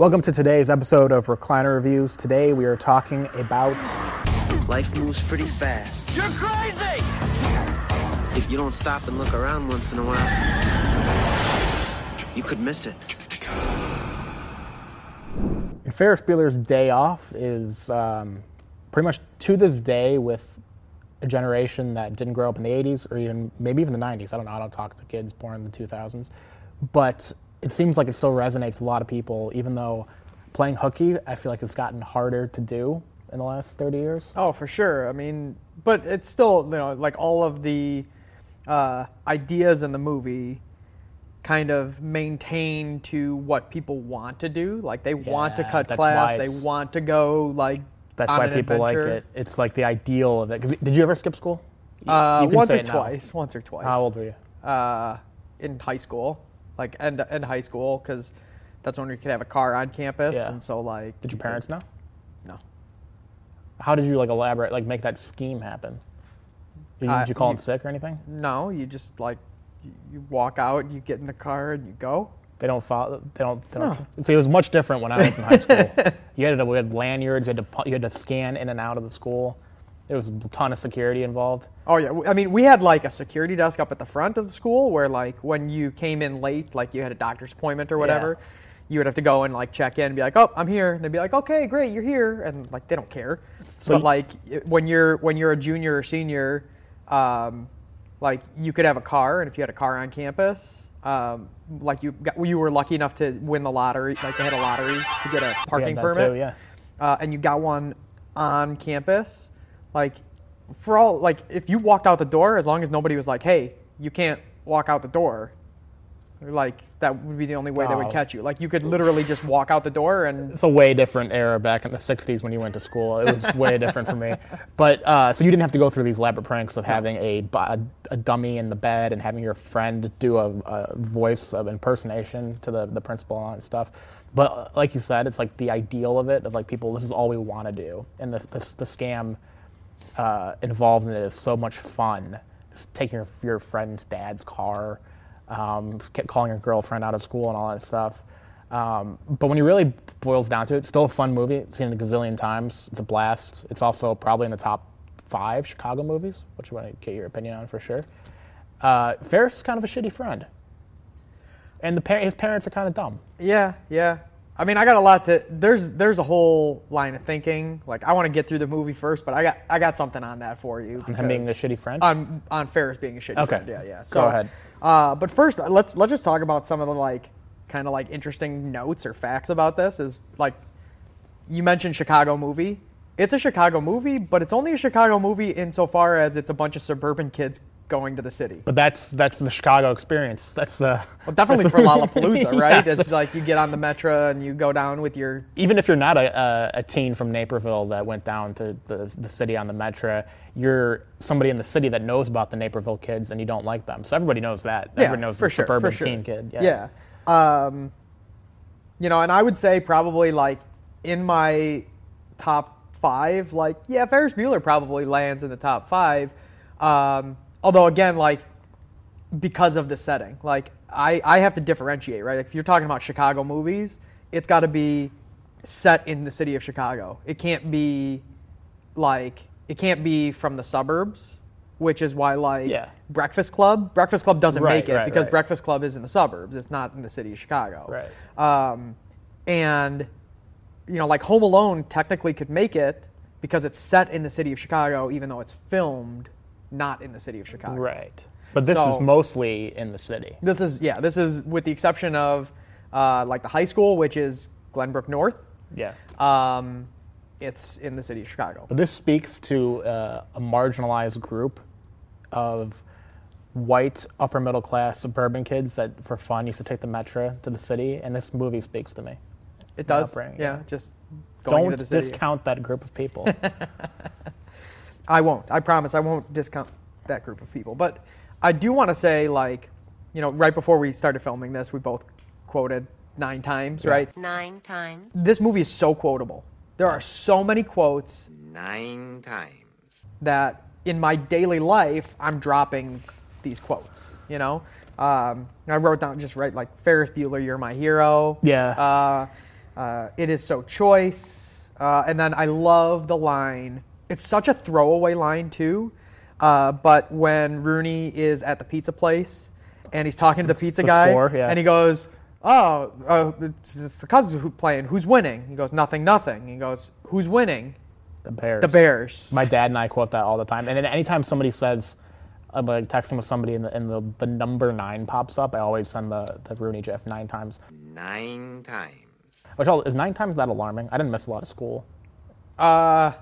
Welcome to today's episode of Recliner Reviews. Today we are talking about Life moves pretty fast. You're crazy! If you don't stop and look around once in a while, you could miss it. Ferris Bueller's Day Off is um, pretty much to this day with a generation that didn't grow up in the 80s or even maybe even the 90s. I don't know. I don't talk to kids born in the 2000s. But it seems like it still resonates with a lot of people, even though playing hooky, I feel like it's gotten harder to do in the last 30 years. Oh, for sure. I mean, but it's still, you know, like all of the uh, ideas in the movie kind of maintain to what people want to do. Like they want to cut class, they want to go like That's why people adventure. like it. It's like the ideal of it. 'Cause did you ever skip school? You- Uh, you once or now. twice, once or twice. How old were you? Uh, in high school, like end end high school, because that's when we could have a car on campus, Yeah. and so like. Did your parents know? No. How did you like elaborate, like make that scheme happen? Did you, Uh, did you call you- in sick or anything? No, you just like you, walk out, you get in the car, and you go. They don't follow. They don't. They don't See, it was much different when I was in high school. you had to, we had lanyards. You had to you had to scan in and out of the school. There was a ton of security involved. Oh yeah, I mean we had like a security desk up at the front of the school where like when you came in late, like you had a doctor's appointment or whatever, you would have to go and like check in and be like, oh, I'm here. And they'd be like, okay, great, you're here, and like they don't care. So but like when you're when you're a junior or senior, um, like you could have a car, and if you had a car on campus. Um, like you got, you were lucky enough to win the lottery, like they had a lottery to get a parking permit too, yeah. uh, and you got one on campus, like for all like if you walked out the door, as long as nobody was like, "Hey, you can't walk out the door," like that would be the only way they Oh. would catch you. Like you could literally just walk out the door and It's a way different era back in the '60s when you went to school. It was way different for me. But uh, so you didn't have to go through these elaborate pranks of having a, bu- a, a dummy in the bed and having your friend do a, a voice of impersonation to the, the principal and stuff. But uh, like you said, it's like the ideal of it of like people. This is all we want to do, and the the, the scam uh, involved in it is so much fun. Taking your, your friend's dad's car, um, ca- calling your girlfriend out of school, and all that stuff. Um, but when you really boils down to it, it's still a fun movie. Seen a gazillion times. It's a blast. It's also probably in the top five Chicago movies, which I want to get your opinion on for sure. Uh, Ferris is kind of a shitty friend, and the par- his parents are kind of dumb. yeah, yeah. I mean, I got a lot to. There's there's a whole line of thinking. Like I want to get through the movie first, but I got I got something on that for you. On him being the because- shitty friend. on on Ferris being a shitty Okay. friend. Yeah, yeah. Go ahead. Uh, but first, let's let's just talk about some of the like kind of like interesting notes or facts about this. Is like you mentioned Chicago movie. It's a Chicago movie, but it's only a Chicago movie insofar as it's a bunch of suburban kids going to the city. but that's that's the Chicago experience. That's the Well, definitely for Lollapalooza, right? Yes, it's like you get on the metro and you go down with your even if you're not a, a, a teen from Naperville that went down to the, the city on the Metro, you're somebody in the city that knows about the Naperville kids and you don't like them. So everybody knows that. yeah, everybody knows for the sure, suburban for sure. teen kid. Yeah. Um, you know, and I would say probably like in my top five, like yeah, Ferris Bueller probably lands in the top five. Um, although again, like because of the setting, like I I have to differentiate, right? If you're talking about Chicago movies, it's got to be set in the city of Chicago. It can't be like it can't be from the suburbs, which is why like Yeah. Breakfast Club, Breakfast Club doesn't Right, make it right, because right. Breakfast Club is in the suburbs. It's not in the city of Chicago. Right. Um, and you know, like Home Alone technically could make it because it's set in the city of Chicago, even though it's filmed not in the city of Chicago. Right. But this So- is mostly in the city. This is yeah. This is with the exception of uh, like the high school, which is Glenbrook North. Yeah. Um, it's in the city of Chicago. But this speaks to uh, a marginalized group of white upper middle class suburban kids that for fun used to take the metro to the city and this movie speaks to me It does. yeah, yeah. just going don't into the city. discount that group of people I won't. I promise. I won't discount that group of people. But I do want to say, like, you know, right before we started filming this, we both quoted nine times, Yeah. right? Nine times. This movie is so quotable. There are so many quotes Nine times. that in my daily life, I'm dropping these quotes, you know? Um, I wrote down just right, like, Ferris Bueller, you're my hero. Yeah. Uh, uh, it is so choice. Uh, and then I love the line. It's such a throwaway line too. Uh, but when Rooney is at the pizza place and he's talking to the pizza the guy, score, yeah. and he goes, "Oh, uh, it's, it's the Cubs who playing. Who's winning?" He goes, "Nothing, nothing." He goes, "Who's winning?" The Bears. The Bears. My dad and I quote that all the time. And then anytime somebody says, I'm like texting with somebody and the, and the, the number nine pops up, I always send the, the Rooney GIF nine times. Nine times. Which all, is nine times that alarming? I didn't miss a lot of school. Uh,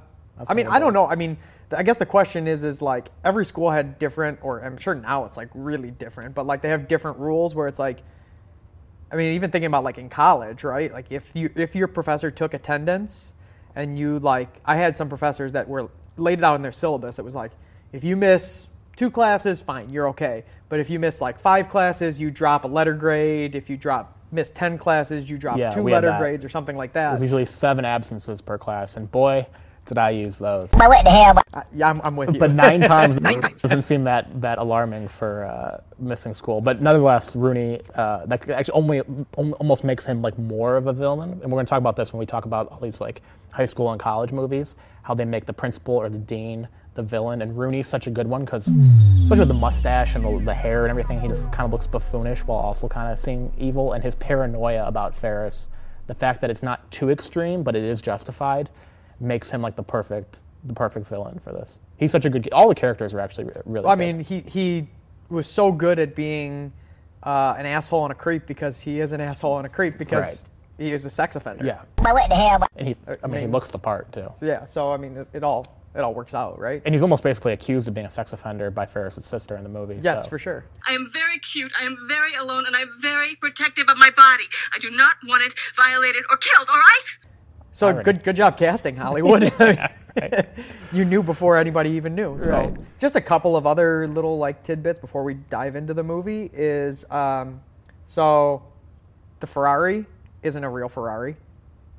I mean, I don't know. I mean, th- I guess the question is, is like every school had different, or I'm sure now it's like really different, but like they have different rules where it's like, I mean, even thinking about like in college, right? Like if you if your professor took attendance, and you like, I had some professors that were laid it out in their syllabus. It was like, if you miss two classes, fine, you're okay. But if you miss like five classes, you drop a letter grade. If you drop miss ten classes, you drop Yeah, two letter grades or something like There's that. usually seven absences per class, and boy, did I use those. Uh, yeah, I'm, I'm with you. But nine times Nine times. doesn't seem that, that alarming for uh, missing school. But nonetheless, Rooney, uh, that actually only al- almost makes him like more of a villain. And we're going to talk about this when we talk about all these like high school and college movies, how they make the principal or the dean the villain. And Rooney's such a good one because, especially with the mustache and the, the hair and everything, he just kind of looks buffoonish while also kind of seeing evil. And his paranoia about Ferris, the fact that it's not too extreme, but it is justified, makes him like the perfect the perfect villain for this. He's such a good. All the characters are actually really. Well, I good. mean, he he was so good at being uh, an asshole and a creep because he is an asshole and a creep because Right. he is a sex offender. yeah, and he. I mean, he mean- looks the part too. Yeah. So I mean, it, it all it all works out, right? And he's almost basically accused of being a sex offender by Ferris's sister in the movie. yes, so- for sure. I am very cute, I am very alone, and I'm very protective of my body. I do not want it violated or killed, all right? So Irony. good good job casting Hollywood. Right. you knew before anybody even knew. So Right. just a couple of other little like tidbits before we dive into the movie is um, so the Ferrari isn't a real Ferrari.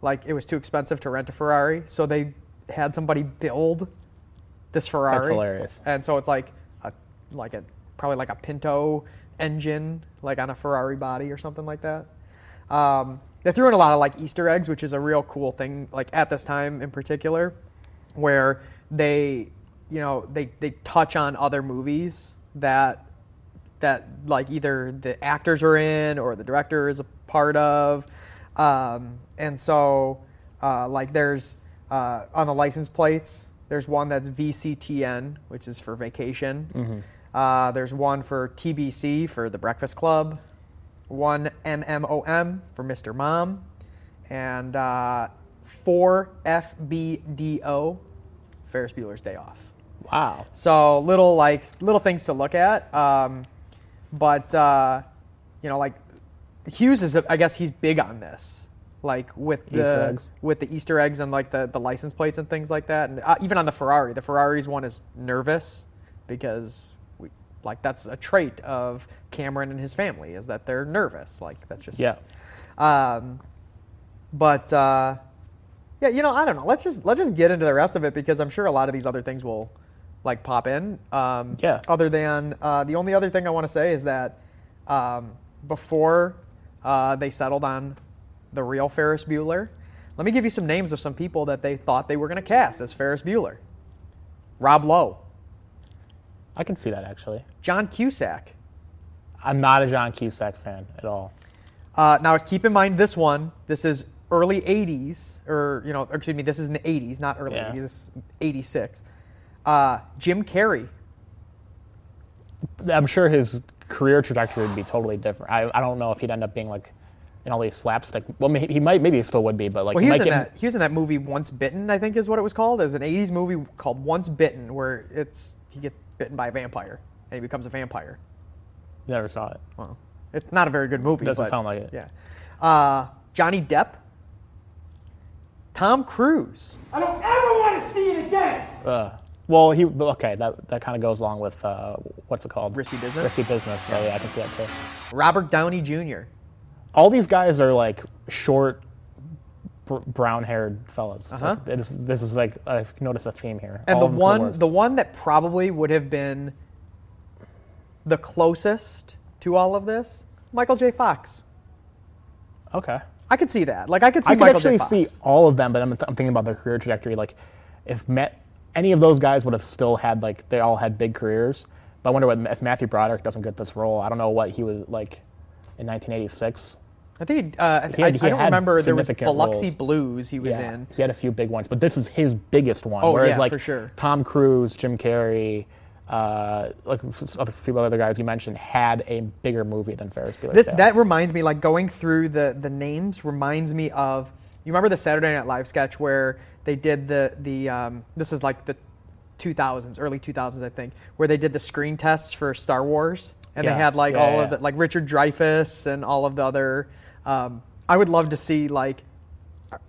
Like it was too expensive to rent a Ferrari, so they had somebody build this Ferrari. That's hilarious. And so it's like a like a probably like a Pinto engine, like on a Ferrari body or something like that. Um, they threw in a lot of like Easter eggs, which is a real cool thing. Like at this time in particular, where they, you know, they they touch on other movies that that like either the actors are in or the director is a part of, um, and so uh, like there's uh, on the license plates. There's one that's VCTN, which is for vacation. Uh, there's one for TBC for the Breakfast Club. One MMOM for Mr. Mom, and uh, four FBDO, Ferris Bueller's Day Off. Wow. So little like little things to look at. Um, but uh, you know, like Hughes is, I guess he's big on this, like with the Easter eggs. with the Easter eggs and like the, the license plates and things like that. And uh, even on the Ferrari, the Ferrari's one is nervous because we like that's a trait of Cameron and his family is that they're nervous. Like that's just Yeah. um, but uh, yeah, you know, I don't know. Let's just let's just get into the rest of it because I'm sure a lot of these other things will like pop in. Um, Yeah. Other than uh, the only other thing I want to say is that um, before uh, they settled on the real Ferris Bueller, let me give you some names of some people that they thought they were going to cast as Ferris Bueller. Rob Lowe, I can see that actually. John Cusack. I'm not a John Cusack fan at all. Uh, now, keep in mind this one. This is early '80s, or you know, or excuse me, this is in the '80s, not early Yeah. '80s. This is '86. Uh, Jim Carrey. I'm sure his career trajectory would be totally different. I, I don't know if he'd end up being like in all these slapstick. Well, he he might maybe he still would be, but like Well, he was might in get that. He was in that movie Once Bitten, I think is what it was called. There's an '80s movie called Once Bitten where it's he gets bitten by a vampire and he becomes a vampire. Never saw it. Well, it's not a very good movie. Doesn't but, sound like it. Yeah. Uh, Johnny Depp. Tom Cruise. I don't ever want to see it again. Uh, well, he okay. That that kind of goes along with uh, what's it called? Risky Business? Risky business. So yeah, I can see that too. Robert Downey Jr. All these guys are like short, br- brown-haired fellas. Uh-huh. Like, this, this is like I've noticed a theme here. And All the of them could've one, worked. the one that probably would have been the closest to all of this, Michael J. Fox. okay. I could see that. Like I could see I could Michael actually J. see all of them, but I'm, I'm thinking about their career trajectory. Like, if Matt, any of those guys would have still had like they all had big careers. But I wonder what if Matthew Broderick doesn't get this role. I don't know what he was like in 1986. I think uh, He had- I, he I don't remember there was Biloxi roles. Blues he was yeah, in. he had a few big ones, but this is his biggest one. Oh, Whereas yeah, like for sure. Tom Cruise, Jim Carrey, uh, like s- few other guys you mentioned had a bigger movie than Ferris Bueller's This, Day that reminds me, like going through the the names reminds me of. You remember the Saturday Night Live sketch where they did the the um, this is like the 2000s, early 2000s, I think, where they did the screen tests for Star Wars, and Yeah. they had like Yeah, all yeah, of the like Richard Dreyfuss and all of the other. Um, I would love to see like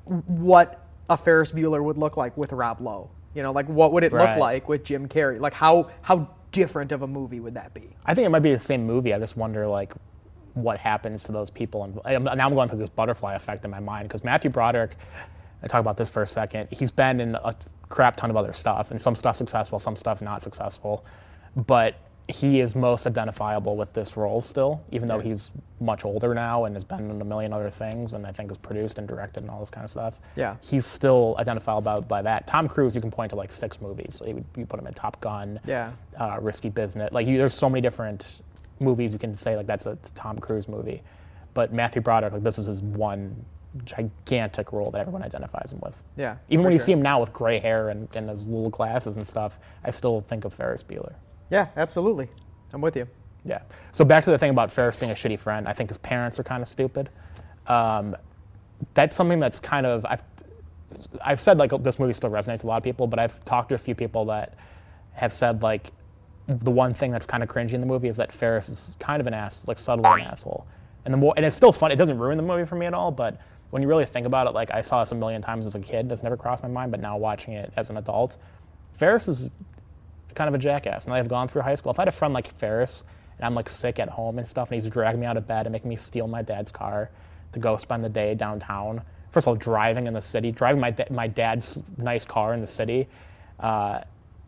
what a Ferris Bueller would look like with Rob Lowe. You know, like what would it look like with Jim Carrey? Like how how different of a movie would that be? I think it might be the same movie. I just wonder like what happens to those people. And now I'm going through this butterfly effect in my mind because Matthew Broderick. I talk about this for a second. He's been in a crap ton of other stuff, and some stuff successful, some stuff not successful. But he is most identifiable with this role still, even though he's much older now and has been in a million other things, and I think has produced and directed and all this kind of stuff. Yeah. he's still identifiable by, by that. Tom Cruise, you can point to like six movies. So you, would- you put him in Top Gun Yeah. uh, Risky Business. Like you, there's so many different movies you can say like that's a Tom Cruise movie, but Matthew Broderick like this is his one gigantic role that everyone identifies him with. Yeah, Even when you sure. see him now with gray hair and, and his little glasses and stuff, I still think of Ferris Bueller. Yeah, absolutely. I'm with you. Yeah. So back to the thing about Ferris being a shitty friend. I think his parents are kind of stupid. Um, that's something that's kind of I've I've said like this movie still resonates with a lot of people, but I've talked to a few people that have said like the one thing that's kind of cringy in the movie is that Ferris is kind of an ass, like subtly an asshole. And the more and it's still fun. It doesn't ruin the movie for me at all, but when you really think about it, like I saw this a million times as a kid, that's never crossed my mind, but now watching it as an adult, Ferris is kind of a jackass. And I've gone through high school. If I had a friend like Ferris and I'm like sick at home and stuff, and he's dragging me out of bed and making me steal my dad's car to go spend the day downtown. First of all, driving in the city, driving my my dad's nice car in the city. Uh,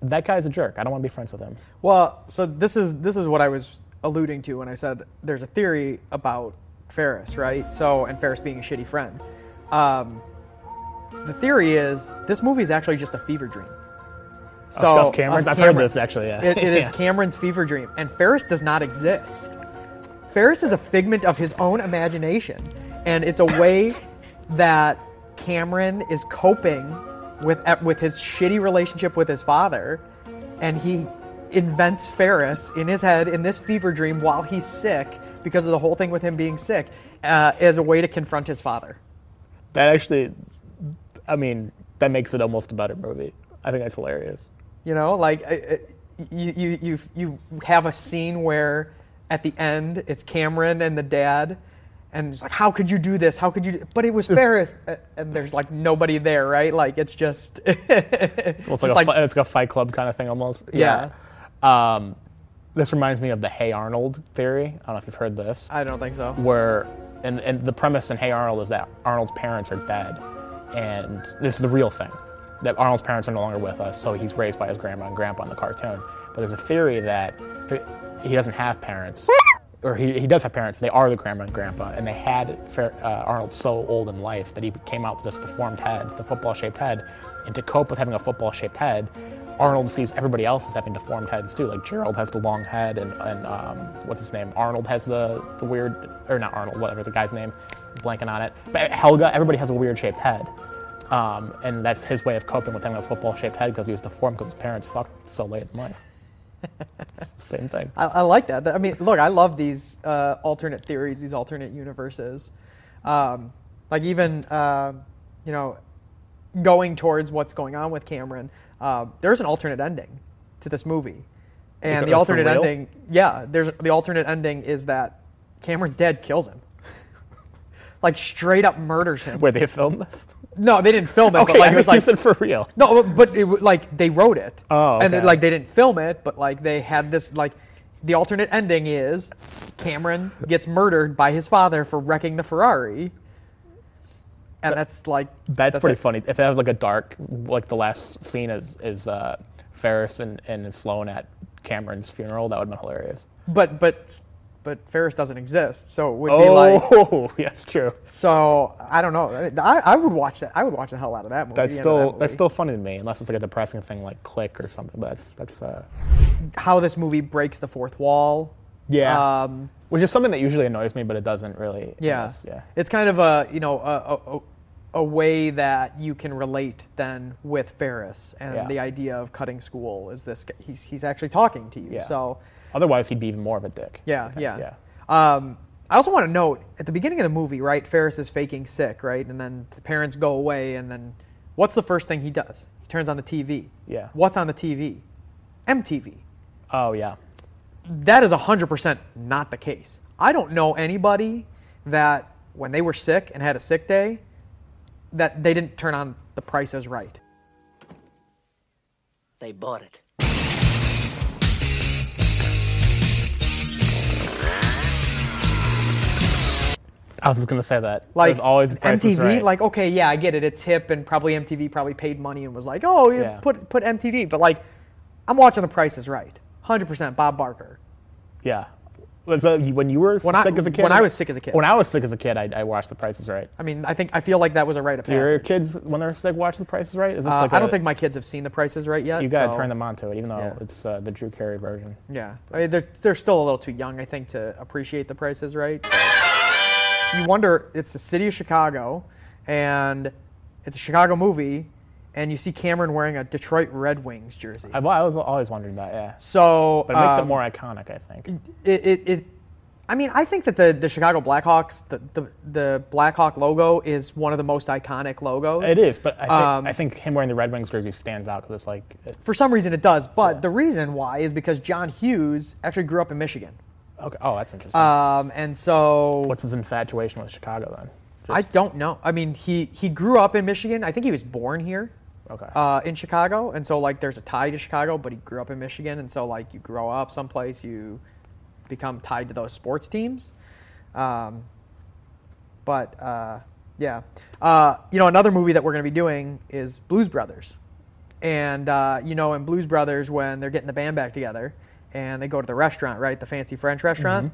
that guy's a jerk. I don't want to be friends with him. Well, so this is this is what I was alluding to when I said there's a theory about Ferris, right? So and Ferris being a shitty friend. Um, the theory is this movie is actually just a fever dream. So of Cameron's? of I've heard this, actually, yeah. It, it is Yeah. Cameron's fever dream, and Ferris does not exist. Ferris is a figment of his own imagination, and it's a way that Cameron is coping with with his shitty relationship with his father, and he invents Ferris in his head in this fever dream while he's sick because of the whole thing with him being sick uh, as a way to confront his father. That actually, I mean, that makes it almost a better movie. I think that's hilarious. You know, like uh, uh, you, you you you have a scene where at the end it's Cameron and the dad, and it's like, how could you do this? How could you? Do? But it was Ferris, uh, and there's like nobody there, right? Like it's just, it's like, a, like- it's like a Fight Club kind of thing almost. Yeah. Yeah. Um, this reminds me of the Hey Arnold theory. I don't know if you've heard this. I don't think so. where and, and the premise in Hey Arnold is that Arnold's parents are dead, and this is the real thing that Arnold's parents are no longer with us, so he's raised by his grandma and grandpa in the cartoon. But there's a theory that he doesn't have parents, or he, he does have parents. They are the grandma and grandpa, and they had uh, Arnold so old in life that he came out with this deformed head, the football-shaped head, and to cope with having a football-shaped head. Arnold sees everybody else is having deformed heads too. Like Gerald has the long head, and, and um, what's his name? Arnold has the, the weird, or not Arnold, whatever the guy's name, blanking on it. But Helga, everybody has a weird shaped head. Um, and that's his way of coping with having a football shaped head because he was deformed because his parents fucked so late in life. Same thing. I, I like that. I mean, look, I love these uh, alternate theories, these alternate universes. Um, like even, uh, you know, going towards what's going on with Cameron, uh, there's an alternate ending to this movie, and the alternate ending, yeah, there's the alternate ending is that Cameron's dad kills him, like straight up murders him. Where they filmed this? No, they didn't film it, Okay, but like I it was you like said for real. no, but- but it, like they wrote it. Oh, and it, like they didn't film it, but like they had this like the alternate ending is Cameron gets murdered by his father for wrecking the Ferrari, and that's like That's, pretty it. funny. If that was like a dark, like the last scene is is uh, Ferris and, and Sloane at Cameron's funeral, that would have been hilarious. But but but Ferris doesn't exist, so it would be like. Oh, that's true. So I don't know. I, I would watch that. I would watch the hell out of that movie. That's of that still that's still funny to me, unless it's like a depressing thing like Click or something. But that's that's uh, how this movie breaks the fourth wall. yeah, Um, which is something that usually annoys me, but it doesn't really. Yeah. yeah. It's kind of a you know a, a, a way that you can relate then with Ferris and Yeah. the idea of cutting school is this he's he's actually talking to you. Yeah. So Otherwise, he'd be even more of a dick. yeah, yeah. yeah. Um, I also want to note at the beginning of the movie, right? Ferris is faking sick, right? And then the parents go away, and then what's the first thing he does? He turns on the TV. Yeah. What's on the TV? MTV. Oh yeah. that is 100% not the case. I don't know anybody that when they were sick and had a sick day that they didn't turn on the price is right. They bought it. I was just gonna say that. Like There's always the Price is MTV, Right. like okay, yeah, I get it. It's hip and probably MTV probably paid money and was like, "Oh, yeah, Yeah. put put MTV." But like I'm watching the price is right. 100% Bob Barker. yeah. Was that when you were When I- sick as a kid? when I was sick as a kid. When I was sick as a kid, I, I watched The Price is Right. I mean, I think I feel like that was a rite of Do your passage. kids, when they're sick, watch The Price is Right? Is this Uh, like I don't think my kids have seen the Price is Right yet. you gotta so- turn them on to it, even though Yeah. it's uh, the Drew Carey version. Yeah, I mean, they're they're still a little too young, I think, to appreciate the Price is Right. You wonder, it's the city of Chicago, and it's a Chicago movie, and you see Cameron wearing a Detroit Red Wings jersey. I've, I was always wondering that, yeah. so, But it makes it um, more iconic, I think. It, it, it, I mean, I think that the, the Chicago Blackhawks, the, the the Blackhawk logo is one of the most iconic logos. It is, but I think, Um, I think him wearing the Red Wings jersey stands out because it's like, it, For some reason, it does, but the reason why is because John Hughes actually grew up in Michigan, okay, oh, that's interesting. um, and so What's his infatuation with Chicago then? I don't know. I mean, he he grew up in Michigan. I think he was born here. Okay. Uh, in Chicago, and so like there's a tie to Chicago, but he grew up in Michigan, and so like you grow up someplace, you become tied to those sports teams. Um, but uh, yeah, uh, you know, another movie that we're going to be doing is Blues Brothers, and uh, you know, in Blues Brothers, when they're getting the band back together and they go to the restaurant, right, the fancy French restaurant.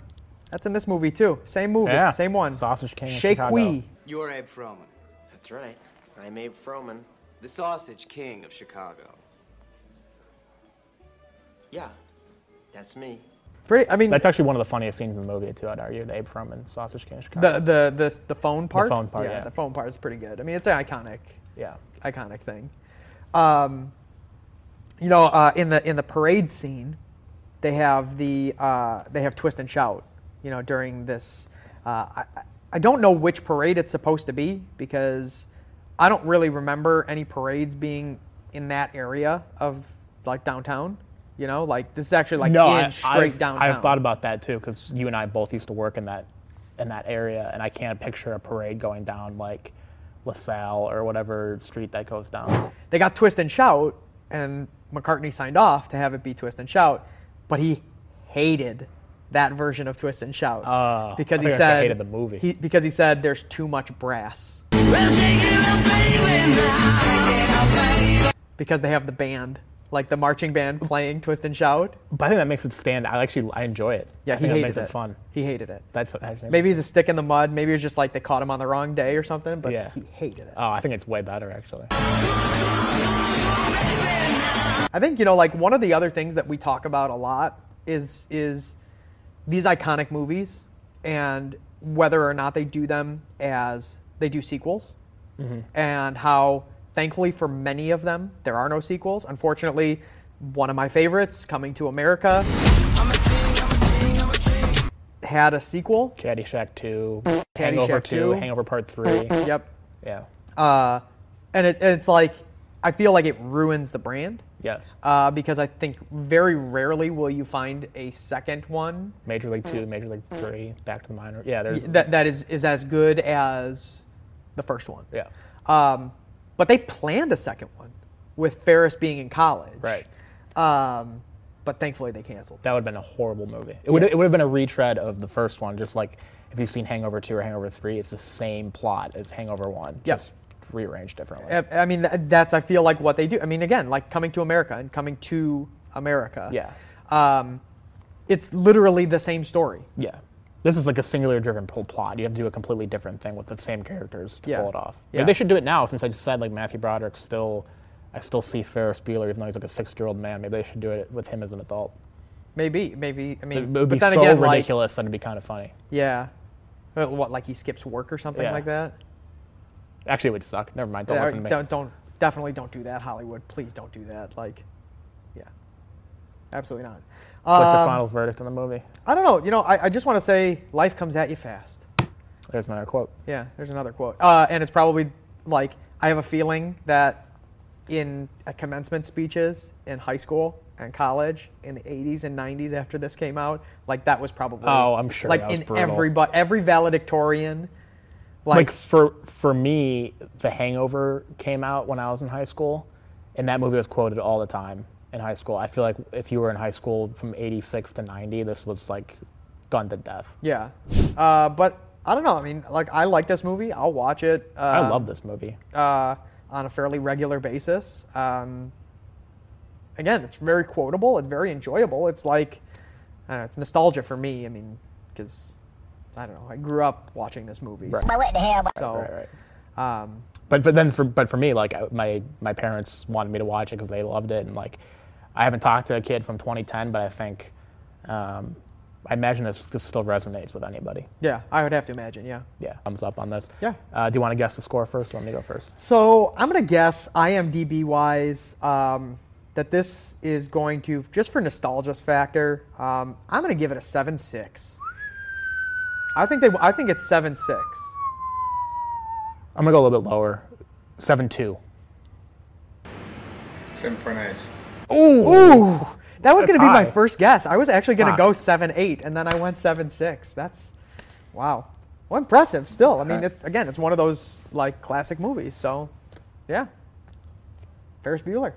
That's in this movie too. Same movie, Mm-hmm. Yeah. same one. Sausage King of Shake Chicago. Wee. You're Abe Froman, That's right. I'm Abe Froman. the sausage king of Chicago. Yeah, that's me. Pretty. I mean, That's actually one of the funniest scenes in the movie, too, I'd argue. The Abe Froman Sausage King of Chicago. The the the the phone part. The phone part, yeah. the phone part is pretty good. I mean, it's an iconic, yeah. iconic thing. Um, you know, uh, in the in the parade scene, they have the uh, they have twist and shout. You know, during this, uh, I I- don't know which parade it's supposed to be because I don't really remember any parades being in that area of like downtown. You know, like this is actually like no, in I, straight I've, downtown. I've thought about that, too, because you and I both used to work in that in that area, and I can't picture a parade going down, like, LaSalle or whatever street that goes down. they got twist and shout and mccartney signed off to have it be twist and shout but he hated that version of twist and shout. Oh, because I he thought you were gonna say said hated the movie. he, because he said there's too much brass. Because they have the band like the marching band playing twist and shout But I think that makes it stand. I actually I enjoy it. yeah I he hated it makes it it fun. he hated it That's, that's maybe he's a stick in the mud maybe it was just like they caught him on the wrong day or something but Yeah. he hated it Oh, I think it's way better actually. I think you know, like one of the other things that we talk about a lot is is these iconic movies and whether or not they do them as they do sequels, mm-hmm. and how thankfully for many of them there are no sequels. Unfortunately, one of my favorites, Coming to America, had a sequel. Caddyshack Two, Hangover Two, 2. Hangover Part Three. Yep. yeah. Uh, and it, and it's like I feel like it ruins the brand. Yes. uh, because I think very rarely will you find a second one Major League Two, Major League Three, Back to the Minor. Yeah. There's. that, that is, is as good as the first one. yeah. Um, but they planned a second one with Ferris being in college. Right. Um, but thankfully they canceled. That would have been a horrible movie. It would. It would have been a retread of the first one, just like if you've seen Hangover Two or Hangover Three. It's the same plot as Hangover One. Yep. Just rearranged differently. I I mean, that's, I feel like what they do. I mean, again, like coming to America and coming to America. Yeah. Um, it's literally the same story. Yeah. This is like a singular driven pull plot. You have to do a completely different thing with the same characters to Yeah. pull it off. Yeah. Maybe they should do it now since I just said like Matthew Broderick still I still see Ferris Bueller even though he's like a six year old man. Maybe they should do it with him as an adult. Maybe, maybe. I It, mean, would be but then so again, like, ridiculous that it'd be kind of funny. yeah. What, like he skips work or something Yeah. like that? Actually, it would suck. Never mind. Don't Yeah, listen to me. don't, don't, definitely don't do that, Hollywood. Please don't do that. Like, yeah, absolutely not. What's your Um, final verdict on the movie? I don't know. You know, I, I just want to say, life comes at you fast. There's another quote. Yeah, there's another quote. Uh, and it's probably like I have a feeling that in commencement speeches in high school and college in the 80s and 90s after this came out, like that was probably Oh, I'm sure like that was in brutal. every but every valedictorian Like, like, for for me, The Hangover came out when I was in high school, and that movie was quoted all the time in high school. I feel like if you were in high school from '86 to '90, this was like done to death. yeah. Uh, but I don't know. I mean, like I like this movie. I'll watch it. Uh, I love this movie. uh, on a fairly regular basis. Um, again, it's very quotable. It's very enjoyable. It's like, I don't know, it's nostalgia for me. I mean, because I don't know, I grew up watching this movie. Right. So, Right, right. um, But but then for but for me, like my my parents wanted me to watch it because they loved it, and like I haven't talked to a kid from 2010, but I think um, I imagine this, this still resonates with anybody. yeah, I would have to imagine. Yeah. Yeah, thumbs up on this. Yeah. Uh, do you want to guess the score first? Or want me go first? So I'm gonna guess IMDb wise um, that this is going to just for nostalgia's factor. Um, I'm gonna give it a seven six. I think they. I think it's seven six. I'm gonna go a little bit lower. Seven two. 7.8. Ooh, that was going to be my first guess. I was actually going to go seven eight, and then I went seven six. That's wow. Well, impressive. Still, I mean, it, again, it's one of those like classic movies. So, yeah. Ferris Bueller.